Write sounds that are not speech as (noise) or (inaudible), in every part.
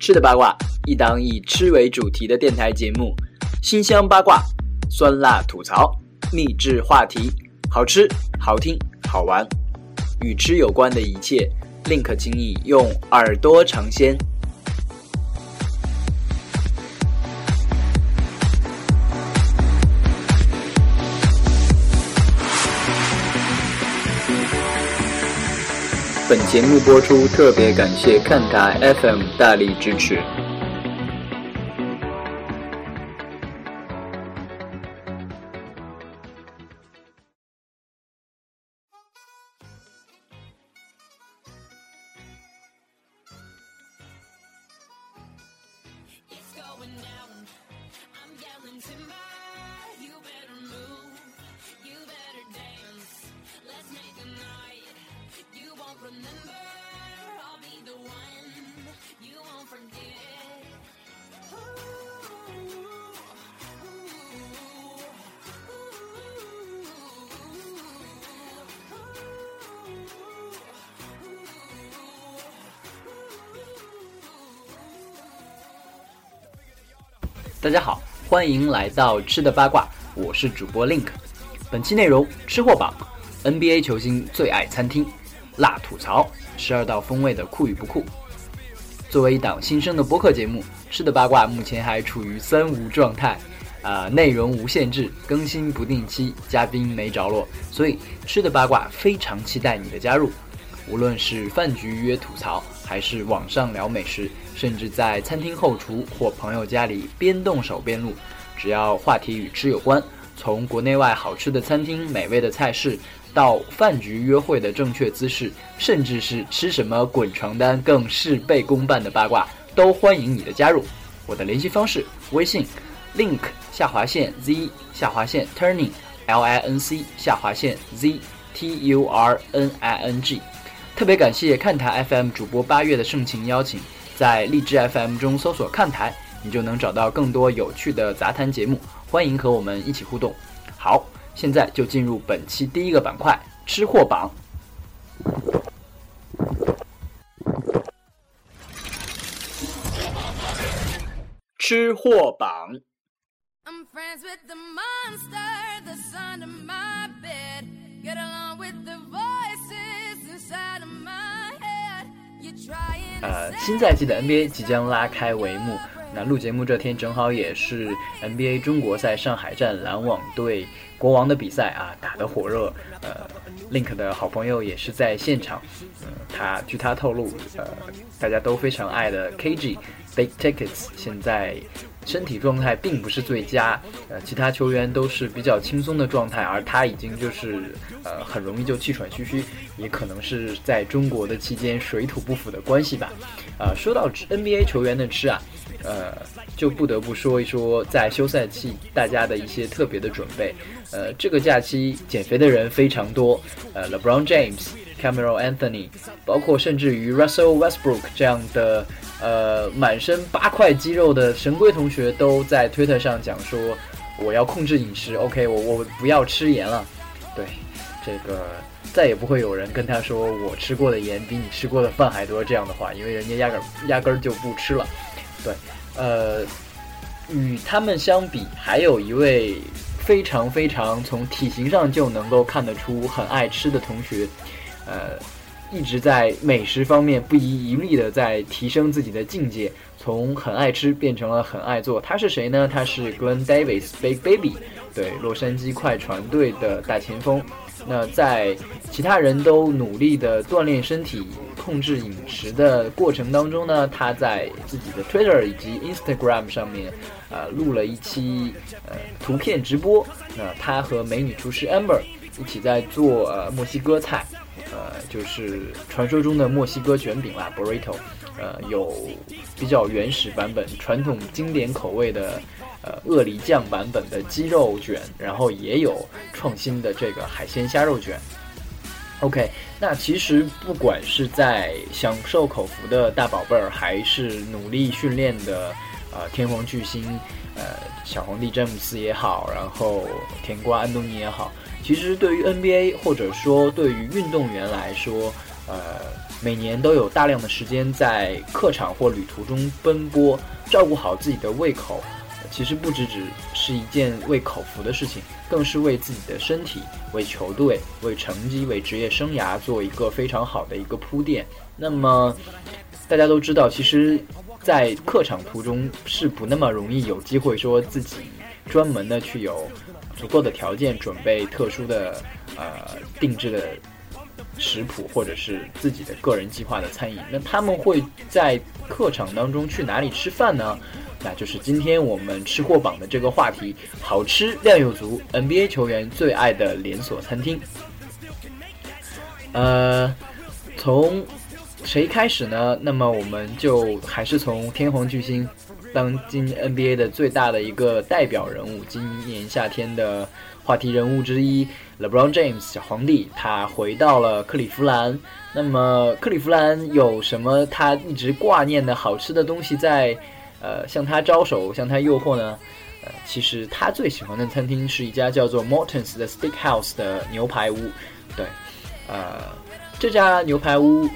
吃的八卦，一档以吃为主题的电台节目，新香八卦，酸辣吐槽，秘制话题，好吃好听好玩，与吃有关的一切，link 请你用耳朵尝鲜。本节目播出，特别感谢看台 FM 大力支持。Remember i'll be the one you won't forget。大家好，欢迎来到吃的八卦，我是主播 Link。本期内容吃货榜，NBA 球星最爱餐厅。辣吐槽，十二道风味的酷与不酷。作为一档新生的播客节目，吃的八卦目前还处于三无状态，啊，内容无限制，更新不定期，嘉宾没着落，所以吃的八卦非常期待你的加入。无论是饭局约吐槽，还是网上聊美食，甚至在餐厅后厨或朋友家里边动手边录，只要话题与吃有关，从国内外好吃的餐厅、美味的菜式，到饭局约会的正确姿势，甚至是吃什么滚床单更事倍功半的八卦，都欢迎你的加入。我的联系方式：微信 link 下划线 z 下划线 turning l i n c 下划线 z t u r n i n g。特别感谢看台 FM 主播八月的盛情邀请，在荔枝 FM 中搜索“看台”，你就能找到更多有趣的杂谈节目，欢迎和我们一起互动。好，现在就进入本期第一个板块——吃货榜。吃货榜。呃，新赛季的 NBA 即将拉开帷幕。那录节目这天正好也是 NBA 中国赛上海站篮网对国王的比赛啊，打得火热。呃，Link 的好朋友也是在现场。嗯，他据他透露，呃，大家都非常爱的 KG Big Tickets 现在。身体状态并不是最佳，呃，其他球员都是比较轻松的状态，而他已经就是呃很容易就气喘吁吁，也可能是在中国的期间水土不服的关系吧。啊，说到 NBA 球员的吃啊，呃，就不得不说一说在休赛期大家的一些特别的准备。呃，这个假期减肥的人非常多，呃，LeBron James、Cameron Anthony，包括甚至于 Russell Westbrook 这样的。呃，满身八块肌肉的神龟同学都在推特上讲说，我要控制饮食，OK，我我不要吃盐了。对，这个再也不会有人跟他说我吃过的盐比你吃过的饭还多这样的话，因为人家压根压根儿就不吃了。对，呃，与他们相比，还有一位非常非常从体型上就能够看得出很爱吃的同学，呃。一直在美食方面不遗余力的在提升自己的境界，从很爱吃变成了很爱做。他是谁呢？他是 Glen Davis，Big Baby，对，洛杉矶快船队的大前锋。那在其他人都努力的锻炼身体、控制饮食的过程当中呢，他在自己的 Twitter 以及 Instagram 上面，呃，录了一期呃图片直播。那他和美女厨师 Amber 一起在做呃墨西哥菜。呃，就是传说中的墨西哥卷饼啦，burrito，呃，有比较原始版本、传统经典口味的，呃，鳄梨酱版本的鸡肉卷，然后也有创新的这个海鲜虾肉卷。OK，那其实不管是在享受口福的大宝贝儿，还是努力训练的呃天皇巨星，呃，小皇帝詹姆斯也好，然后甜瓜安东尼也好。其实对于 NBA 或者说对于运动员来说，呃，每年都有大量的时间在客场或旅途中奔波，照顾好自己的胃口。其实不只只是一件为口福的事情，更是为自己的身体、为球队、为成绩、为职业生涯做一个非常好的一个铺垫。那么，大家都知道，其实，在客场途中是不那么容易有机会说自己专门的去有足够的条件准备特殊的呃定制的食谱，或者是自己的个人计划的餐饮。那他们会在客场当中去哪里吃饭呢？那就是今天我们吃货榜的这个话题，好吃量又足，NBA 球员最爱的连锁餐厅。呃，从谁开始呢？那么我们就还是从天皇巨星，当今 NBA 的最大的一个代表人物，今年夏天的话题人物之一，LeBron James 小皇帝，他回到了克利夫兰。那么克利夫兰有什么他一直挂念的好吃的东西在？呃，向他招手，向他诱惑呢？呃，其实他最喜欢的餐厅是一家叫做 Morton's 的 Steakhouse 的牛排屋。对，呃，这家牛排屋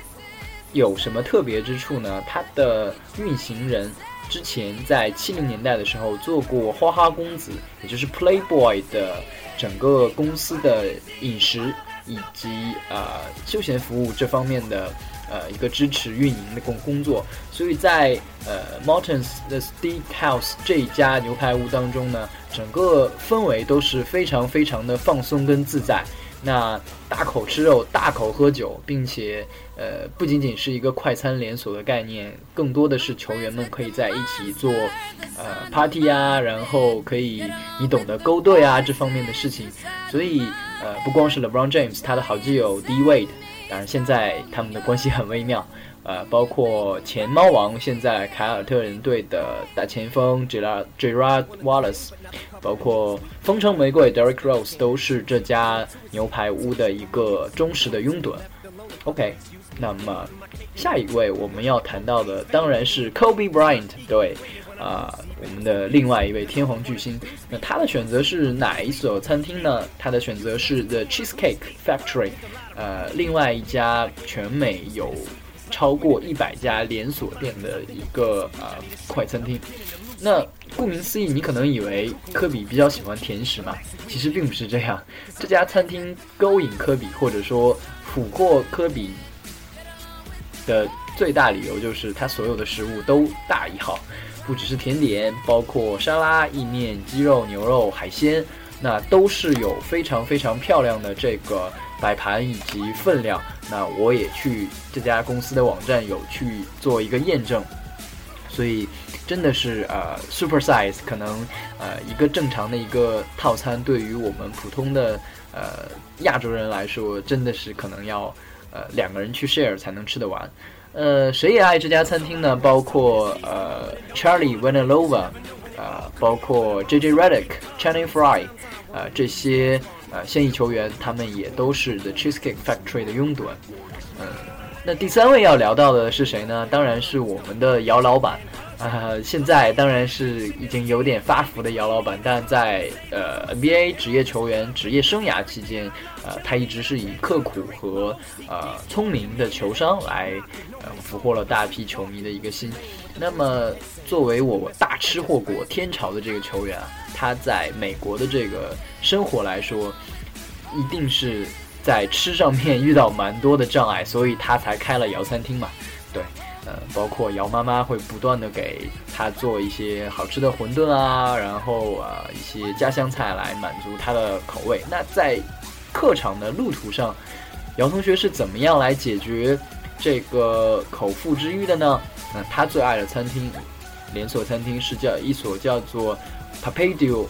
有什么特别之处呢？它的运行人之前在七零年代的时候做过花花公子，也就是 Playboy 的整个公司的饮食以及呃休闲服务这方面的。呃，一个支持运营的工工作，所以在呃 Morton's 的 Steakhouse 这家牛排屋当中呢，整个氛围都是非常非常的放松跟自在。那大口吃肉，大口喝酒，并且呃，不仅仅是一个快餐连锁的概念，更多的是球员们可以在一起做呃 party 啊，然后可以你懂得勾兑啊这方面的事情。所以呃，不光是 LeBron James，他的好基友 D Wade。当然，现在他们的关系很微妙，呃，包括前猫王，现在凯尔特人队的大前锋 Gerard Wallace，包括风城玫瑰 Derek Rose 都是这家牛排屋的一个忠实的拥趸。OK，那么下一位我们要谈到的当然是 Kobe Bryant，对，啊，我们的另外一位天皇巨星。那他的选择是哪一所餐厅呢？他的选择是 The Cheesecake Factory。呃，另外一家全美有超过一百家连锁店的一个呃快餐厅。那顾名思义，你可能以为科比比较喜欢甜食嘛？其实并不是这样。这家餐厅勾引科比，或者说俘获科比的最大理由，就是它所有的食物都大一号，不只是甜点，包括沙拉、意面、鸡肉、牛肉、海鲜，那都是有非常非常漂亮的这个。摆盘以及分量，那我也去这家公司的网站有去做一个验证，所以真的是呃 super size，可能呃一个正常的一个套餐对于我们普通的呃亚洲人来说，真的是可能要呃两个人去 share 才能吃得完。呃，谁也爱这家餐厅呢？包括呃 Charlie Venelova 呃，包括 JJ Redick，Channing Fry，呃这些。呃，现役球员他们也都是 The Cheesecake Factory 的拥趸。嗯，那第三位要聊到的是谁呢？当然是我们的姚老板。啊，现在当然是已经有点发福的姚老板，但在呃 NBA 职业球员职业生涯期间，呃，他一直是以刻苦和呃聪明的球商来呃俘获了大批球迷的一个心。那么，作为我大吃货国天朝的这个球员啊，他在美国的这个生活来说，一定是在吃上面遇到蛮多的障碍，所以他才开了姚餐厅嘛。对，呃，包括姚妈妈会不断的给他做一些好吃的馄饨啊，然后啊一些家乡菜来满足他的口味。那在客场的路途上，姚同学是怎么样来解决这个口腹之欲的呢？那他最爱的餐厅，连锁餐厅是叫一所叫做 Papadio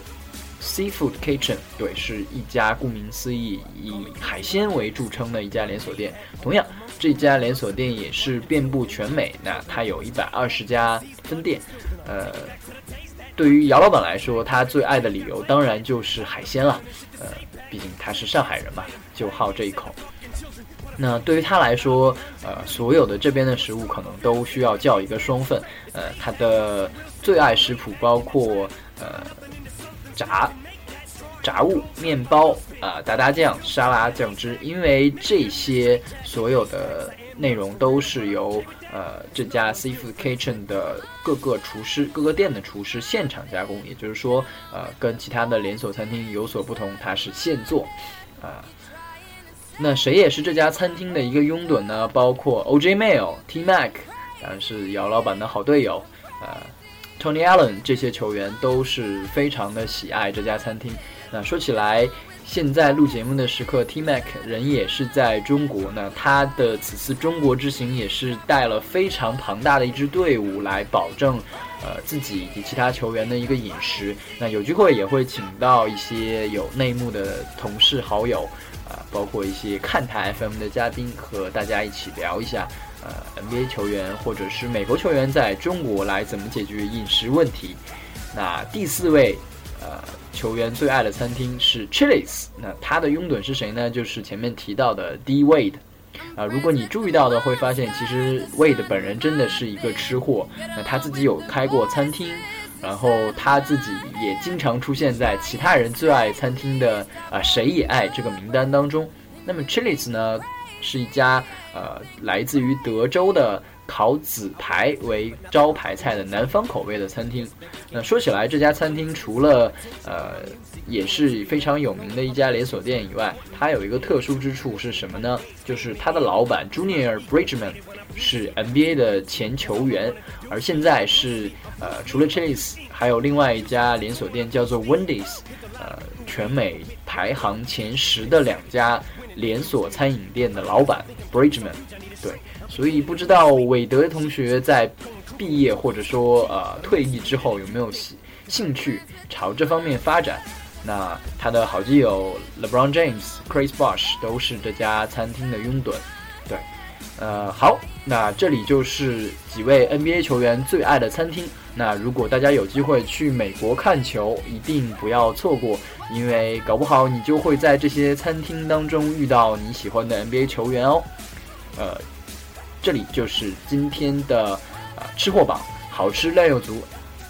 Seafood Kitchen，对，是一家顾名思义以海鲜为著称的一家连锁店。同样，这家连锁店也是遍布全美，那它有一百二十家分店。呃，对于姚老板来说，他最爱的理由当然就是海鲜了。呃，毕竟他是上海人嘛，就好这一口。那对于他来说，呃，所有的这边的食物可能都需要叫一个双份。呃，他的最爱食谱包括呃炸炸物、面包啊、达达酱、沙拉酱汁，因为这些所有的内容都是由呃这家 Seafood Kitchen 的各个厨师、各个店的厨师现场加工，也就是说，呃，跟其他的连锁餐厅有所不同，它是现做，啊。那谁也是这家餐厅的一个拥趸呢？包括 OJ Mail、T. Mac，当然是姚老板的好队友，呃，Tony Allen 这些球员都是非常的喜爱这家餐厅。那说起来，现在录节目的时刻，T. Mac 人也是在中国。那他的此次中国之行也是带了非常庞大的一支队伍来保证，呃，自己以及其他球员的一个饮食。那有机会也会请到一些有内幕的同事好友。啊，包括一些看台 FM 的嘉宾和大家一起聊一下，呃，NBA 球员或者是美国球员在中国来怎么解决饮食问题。那第四位，呃，球员最爱的餐厅是 Chili's，那他的拥趸是谁呢？就是前面提到的 D Wade。啊，如果你注意到的，会发现其实 Wade 本人真的是一个吃货，那他自己有开过餐厅。然后他自己也经常出现在其他人最爱餐厅的啊谁也爱这个名单当中。那么 Chili's 呢，是一家呃来自于德州的烤紫排为招牌菜的南方口味的餐厅。那说起来，这家餐厅除了呃也是非常有名的一家连锁店以外，它有一个特殊之处是什么呢？就是它的老板 Junior Bridgman 是 NBA 的前球员，而现在是。呃，除了 Chase，还有另外一家连锁店叫做 Wendy's，呃，全美排行前十的两家连锁餐饮店的老板 Bridgman，对，所以不知道韦德同学在毕业或者说呃退役之后有没有兴兴趣朝这方面发展？那他的好基友 LeBron James、Chris Bosh 都是这家餐厅的拥趸，对，呃，好，那这里就是几位 NBA 球员最爱的餐厅。那如果大家有机会去美国看球，一定不要错过，因为搞不好你就会在这些餐厅当中遇到你喜欢的 NBA 球员哦。呃，这里就是今天的啊吃货榜，好吃量又足。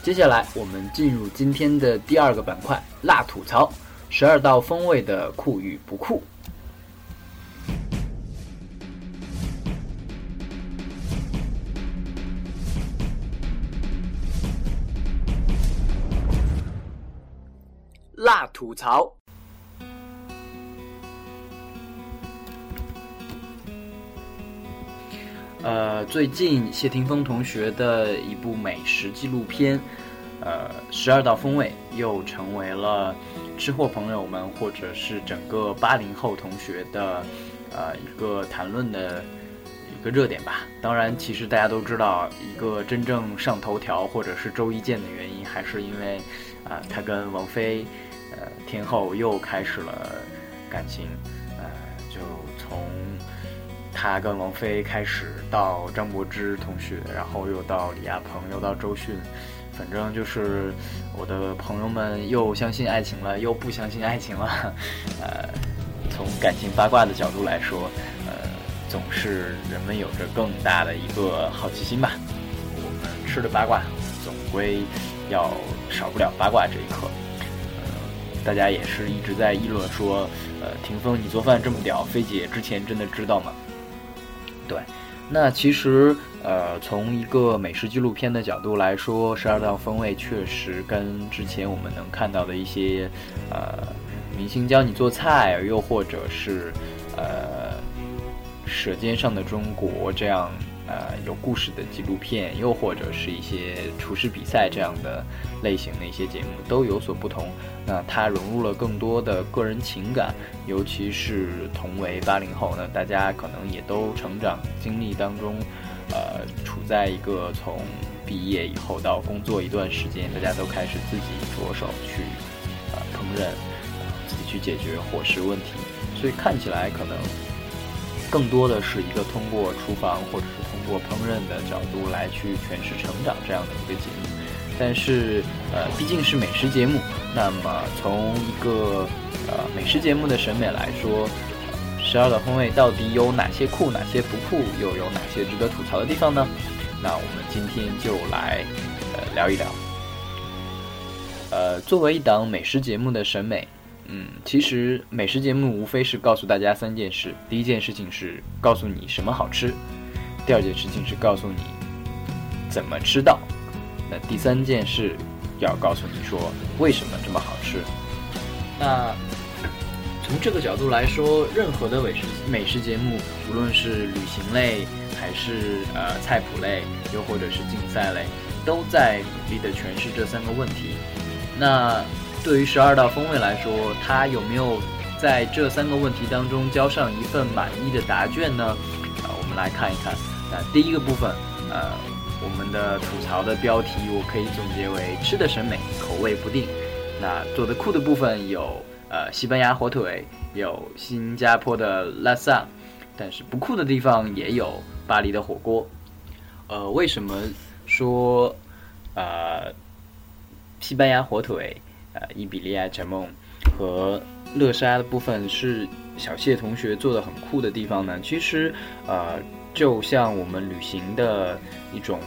接下来我们进入今天的第二个板块，辣吐槽，十二道风味的酷与不酷。吐槽。呃，最近谢霆锋同学的一部美食纪录片，呃，十二道风味又成为了吃货朋友们或者是整个八零后同学的呃一个谈论的一个热点吧。当然，其实大家都知道，一个真正上头条或者是周一见的原因，还是因为啊，他跟王菲。呃，天后又开始了感情，呃，就从他跟王菲开始，到张柏芝同学，然后又到李亚鹏，又到周迅，反正就是我的朋友们又相信爱情了，又不相信爱情了。(laughs) 呃，从感情八卦的角度来说，呃，总是人们有着更大的一个好奇心吧。我们吃的八卦，总归要少不了八卦这一课。大家也是一直在议论说，呃，霆锋你做饭这么屌，菲姐之前真的知道吗？对，那其实，呃，从一个美食纪录片的角度来说，十二道风味确实跟之前我们能看到的一些，呃，明星教你做菜，又或者是，呃，舌尖上的中国这样。呃，有故事的纪录片，又或者是一些厨师比赛这样的类型的一些节目，都有所不同。那它融入了更多的个人情感，尤其是同为八零后，呢大家可能也都成长经历当中，呃，处在一个从毕业以后到工作一段时间，大家都开始自己着手去呃烹饪，自己去解决伙食问题，所以看起来可能更多的是一个通过厨房或者是通。过烹饪的角度来去诠释成长这样的一个节目，但是呃毕竟是美食节目，那么从一个呃美食节目的审美来说，十二道风味到底有哪些酷，哪些不酷，又有哪些值得吐槽的地方呢？那我们今天就来呃聊一聊。呃，作为一档美食节目的审美，嗯，其实美食节目无非是告诉大家三件事：第一件事情是告诉你什么好吃；第二件事情是告诉你怎么吃到；那第三件事要告诉你说为什么这么好吃。那从这个角度来说，任何的美食美食节目，无论是旅行类，还是呃菜谱类，又或者是竞赛类，都在努力的诠释这三个问题。那对于十二道风味来说，它有没有在这三个问题当中交上一份满意的答卷呢？啊，我们来看一看。那第一个部分，呃，我们的吐槽的标题我可以总结为吃的审美口味不定。那做的酷的部分有呃西班牙火腿，有新加坡的拉萨，但是不酷的地方也有巴黎的火锅。呃，为什么说呃？西班牙火腿，呃，伊比利亚展梦和乐沙的部分是小谢同学做的很酷的地方呢。其实，呃，就像我们旅行的一种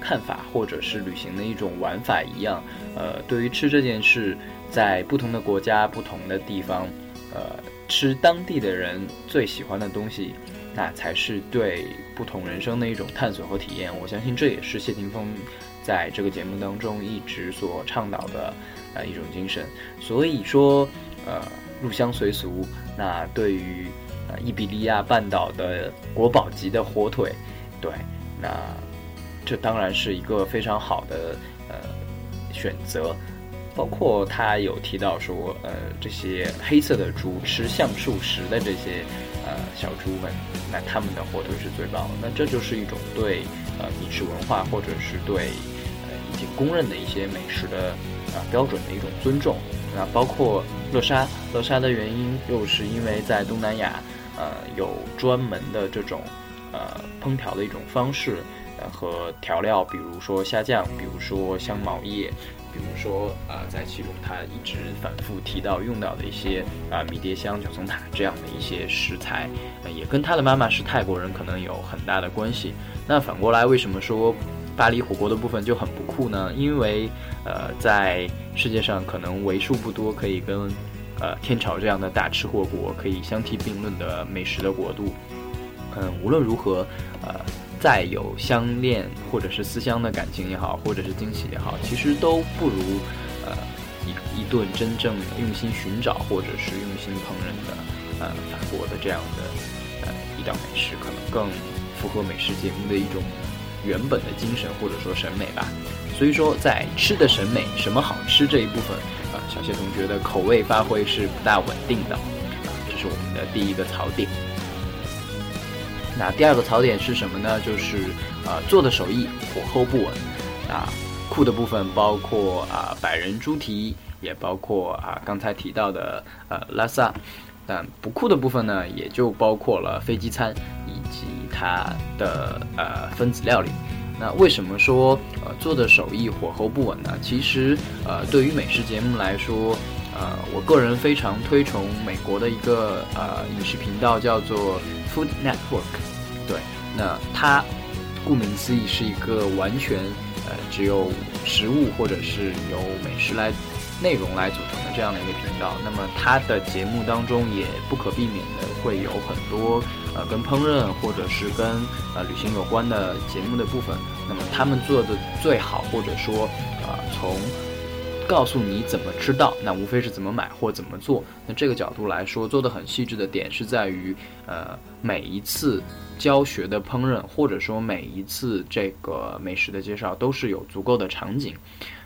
看法，或者是旅行的一种玩法一样，呃，对于吃这件事，在不同的国家、不同的地方，呃，吃当地的人最喜欢的东西，那才是对不同人生的一种探索和体验。我相信这也是谢霆锋。在这个节目当中一直所倡导的呃一种精神，所以说呃入乡随俗，那对于呃伊比利亚半岛的国宝级的火腿，对，那这当然是一个非常好的呃选择，包括他有提到说呃这些黑色的猪吃橡树石的这些呃小猪们，那他们的火腿是最棒的，那这就是一种对呃饮食文化或者是对。已经公认的一些美食的啊标准的一种尊重，那包括乐沙，乐沙的原因又是因为在东南亚，呃有专门的这种呃烹调的一种方式，呃和调料，比如说虾酱，比如说香茅叶，比如说啊在其中他一直反复提到用到的一些啊迷迭香、九层塔这样的一些食材，也跟他的妈妈是泰国人可能有很大的关系。那反过来，为什么说？巴黎火锅的部分就很不酷呢，因为，呃，在世界上可能为数不多可以跟，呃，天朝这样的大吃货国可以相提并论的美食的国度。嗯，无论如何，呃，再有相恋或者是思乡的感情也好，或者是惊喜也好，其实都不如，呃，一一顿真正用心寻找或者是用心烹饪的，呃，法国的这样的，呃，一道美食，可能更符合美食节目的一种。原本的精神或者说审美吧，所以说在吃的审美什么好吃这一部分，啊，小谢同学的口味发挥是不大稳定的，啊，这是我们的第一个槽点。那第二个槽点是什么呢？就是啊做的手艺火候不稳，啊酷的部分包括啊百人猪蹄，也包括啊刚才提到的呃拉萨，但不酷的部分呢，也就包括了飞机餐。它的呃分子料理，那为什么说呃做的手艺火候不稳呢？其实呃对于美食节目来说，呃我个人非常推崇美国的一个呃饮食频道叫做 Food Network，对，那它顾名思义是一个完全呃只有食物或者是由美食来。内容来组成的这样的一个频道，那么它的节目当中也不可避免的会有很多呃跟烹饪或者是跟呃旅行有关的节目的部分。那么他们做的最好，或者说呃从告诉你怎么吃到，那无非是怎么买或怎么做。那这个角度来说，做的很细致的点是在于呃每一次教学的烹饪，或者说每一次这个美食的介绍都是有足够的场景。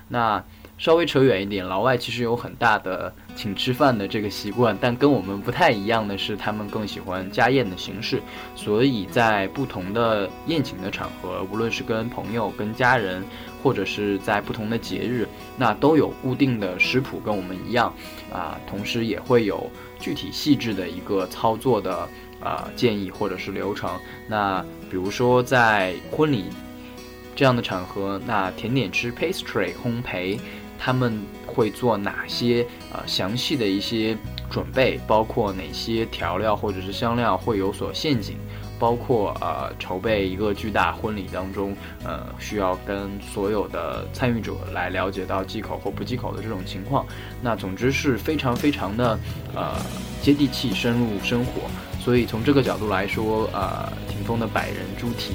那稍微扯远一点，老外其实有很大的请吃饭的这个习惯，但跟我们不太一样的是，他们更喜欢家宴的形式。所以在不同的宴请的场合，无论是跟朋友、跟家人，或者是在不同的节日，那都有固定的食谱，跟我们一样啊。同时也会有具体细致的一个操作的啊建议或者是流程。那比如说在婚礼 (laughs) 这样的场合，那甜点吃 pastry 烘焙。他们会做哪些呃详细的一些准备，包括哪些调料或者是香料会有所陷阱，包括呃筹备一个巨大婚礼当中，呃需要跟所有的参与者来了解到忌口或不忌口的这种情况。那总之是非常非常的呃接地气、深入生活。所以从这个角度来说，呃，霆锋的百人猪蹄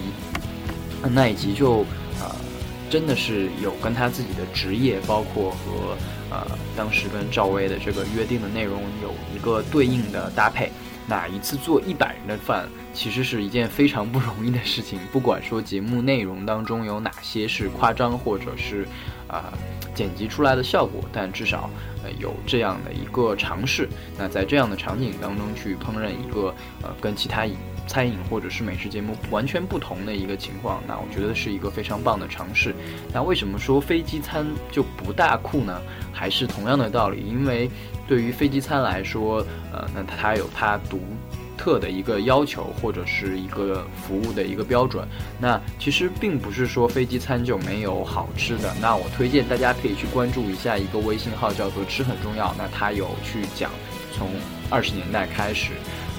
那一集就真的是有跟他自己的职业，包括和呃当时跟赵薇的这个约定的内容有一个对应的搭配。那一次做一百人的饭，其实是一件非常不容易的事情。不管说节目内容当中有哪些是夸张，或者是啊剪辑出来的效果，但至少呃有这样的一个尝试。那在这样的场景当中去烹饪一个呃跟其他餐饮或者是美食节目完全不同的一个情况，那我觉得是一个非常棒的尝试。那为什么说飞机餐就不大酷呢？还是同样的道理，因为。对于飞机餐来说，呃，那它有它独特的一个要求，或者是一个服务的一个标准。那其实并不是说飞机餐就没有好吃的。那我推荐大家可以去关注一下一个微信号，叫做“吃很重要”。那它有去讲从二十年代开始，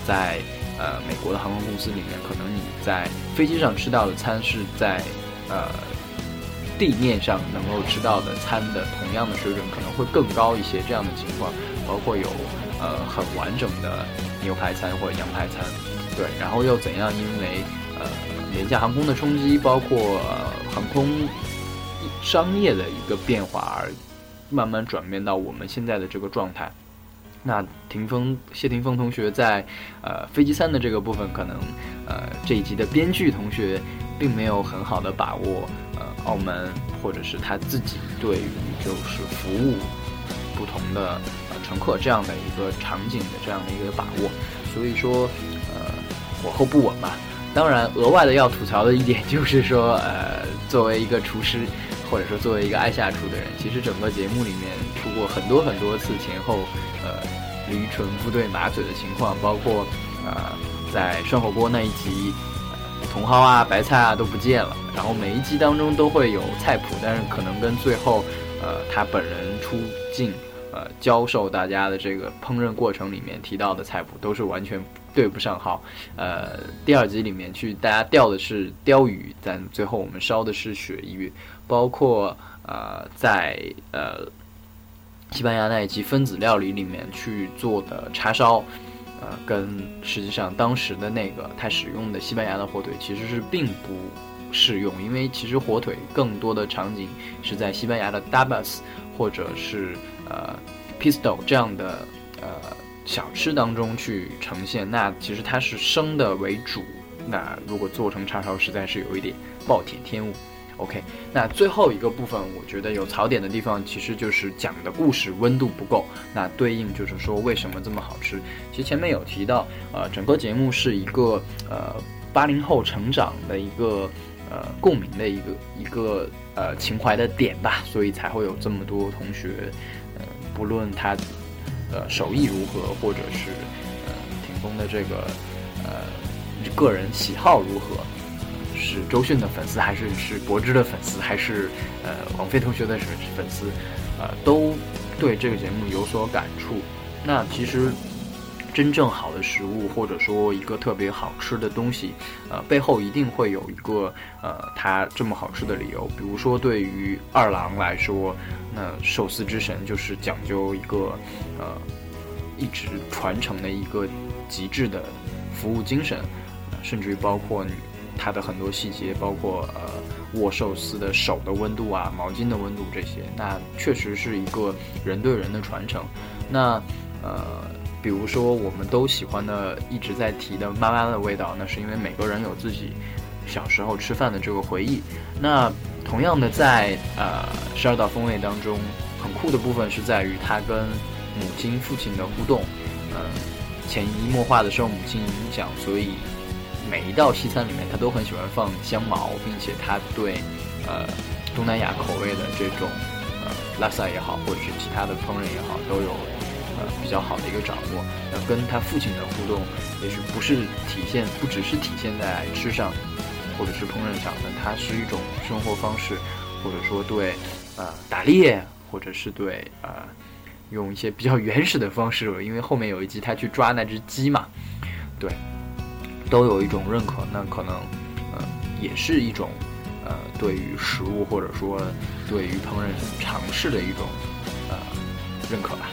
在呃美国的航空公司里面，可能你在飞机上吃到的餐是在呃。地面上能够吃到的餐的同样的水准可能会更高一些，这样的情况包括有呃很完整的牛排餐或者羊排餐，对，然后又怎样因为呃廉价航空的冲击，包括航空商业的一个变化而慢慢转变到我们现在的这个状态。那霆锋谢霆锋同学在呃飞机餐的这个部分，可能呃这一集的编剧同学并没有很好的把握呃。澳门，或者是他自己对于就是服务不同的呃乘客这样的一个场景的这样的一个把握，所以说呃火候不稳吧。当然，额外的要吐槽的一点就是说，呃，作为一个厨师，或者说作为一个爱下厨的人，其实整个节目里面出过很多很多次前后呃驴唇不对马嘴的情况，包括呃在涮火锅那一集。茼蒿啊，白菜啊都不见了，然后每一集当中都会有菜谱，但是可能跟最后，呃，他本人出镜，呃，教授大家的这个烹饪过程里面提到的菜谱都是完全对不上号。呃，第二集里面去大家钓的是鲷鱼，但最后我们烧的是鳕鱼，包括呃在呃西班牙那一集分子料理里面去做的叉烧。呃，跟实际上当时的那个他使用的西班牙的火腿其实是并不适用，因为其实火腿更多的场景是在西班牙的 dabas 或者是呃 pistol 这样的呃小吃当中去呈现。那其实它是生的为主，那如果做成叉烧，实在是有一点暴殄天物。OK，那最后一个部分，我觉得有槽点的地方，其实就是讲的故事温度不够。那对应就是说，为什么这么好吃？其实前面有提到，呃，整个节目是一个呃八零后成长的一个呃共鸣的一个一个呃情怀的点吧，所以才会有这么多同学，不论他呃手艺如何，或者是呃霆锋的这个呃个人喜好如何。是周迅的粉丝，还是是柏芝的粉丝，还是呃王菲同学的粉粉丝，呃，都对这个节目有所感触。那其实真正好的食物，或者说一个特别好吃的东西，呃，背后一定会有一个呃它这么好吃的理由。比如说对于二郎来说，那寿司之神就是讲究一个呃一直传承的一个极致的服务精神，甚至于包括。它的很多细节，包括呃握寿司的手的温度啊，毛巾的温度这些，那确实是一个人对人的传承。那呃，比如说我们都喜欢的，一直在提的妈妈的味道，那是因为每个人有自己小时候吃饭的这个回忆。那同样的，在呃十二道风味当中，很酷的部分是在于他跟母亲、父亲的互动，呃，潜移默化的受母亲影响，所以。每一道西餐里面，他都很喜欢放香茅，并且他对，呃，东南亚口味的这种，呃，拉萨也好，或者是其他的烹饪也好，都有，比较好的一个掌握。那跟他父亲的互动，也许不是体现，不只是体现在吃上，或者是烹饪上的，它是一种生活方式，或者说对，呃，打猎，或者是对，呃，用一些比较原始的方式，因为后面有一集他去抓那只鸡嘛，对。都有一种认可，那可能呃也是一种呃对于食物或者说对于烹饪尝试的一种呃认可吧。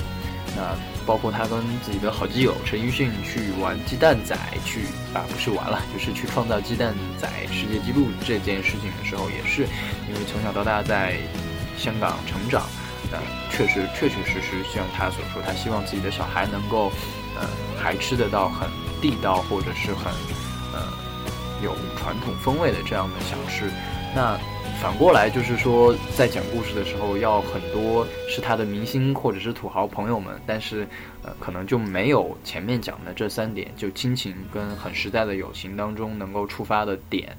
那包括他跟自己的好基友陈奕迅去玩鸡蛋仔，去啊不是玩了，就是去创造鸡蛋仔世界纪录这件事情的时候，也是因为从小到大在香港成长，那确实确确实实像他所说，他希望自己的小孩能够呃还吃得到很地道或者是很呃有传统风味的这样的小吃，那。反过来就是说，在讲故事的时候，要很多是他的明星或者是土豪朋友们，但是，呃，可能就没有前面讲的这三点，就亲情跟很实在的友情当中能够触发的点，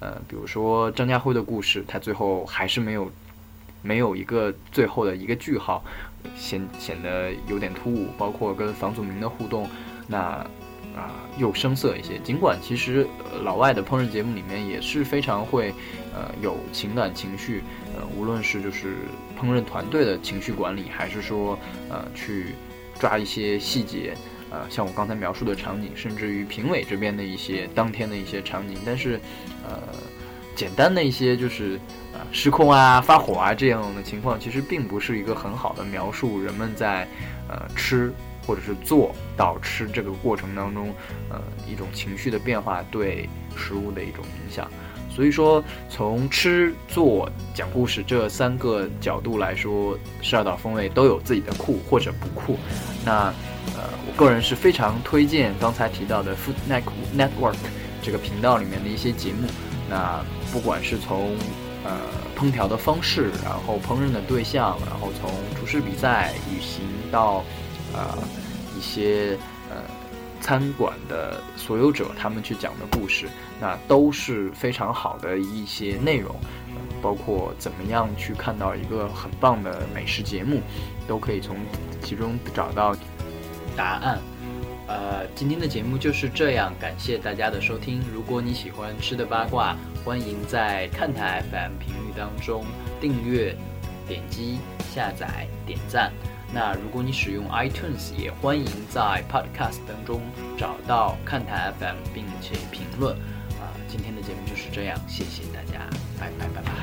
呃，比如说张家辉的故事，他最后还是没有，没有一个最后的一个句号，显显得有点突兀，包括跟房祖名的互动，那。啊，又生涩一些。尽管其实老外的烹饪节目里面也是非常会，呃，有情感情绪，呃，无论是就是烹饪团队的情绪管理，还是说呃去抓一些细节，呃，像我刚才描述的场景，甚至于评委这边的一些当天的一些场景，但是呃，简单的一些就是呃失控啊、发火啊这样的情况，其实并不是一个很好的描述人们在呃吃。或者是做到吃这个过程当中，呃，一种情绪的变化对食物的一种影响。所以说，从吃、做、讲故事这三个角度来说，十二岛风味都有自己的酷或者不酷。那，呃，我个人是非常推荐刚才提到的 Food Network 这个频道里面的一些节目。那不管是从呃烹调的方式，然后烹饪的对象，然后从厨师比赛、旅行到啊，一些呃餐馆的所有者，他们去讲的故事，那都是非常好的一些内容，包括怎么样去看到一个很棒的美食节目，都可以从其中找到答案。呃，今天的节目就是这样，感谢大家的收听。如果你喜欢吃的八卦，欢迎在看台 FM 频率当中订阅、点击、下载、点赞。那如果你使用 iTunes，也欢迎在 Podcast 当中找到看台 FM，并且评论。啊，今天的节目就是这样，谢谢大家，拜拜拜拜。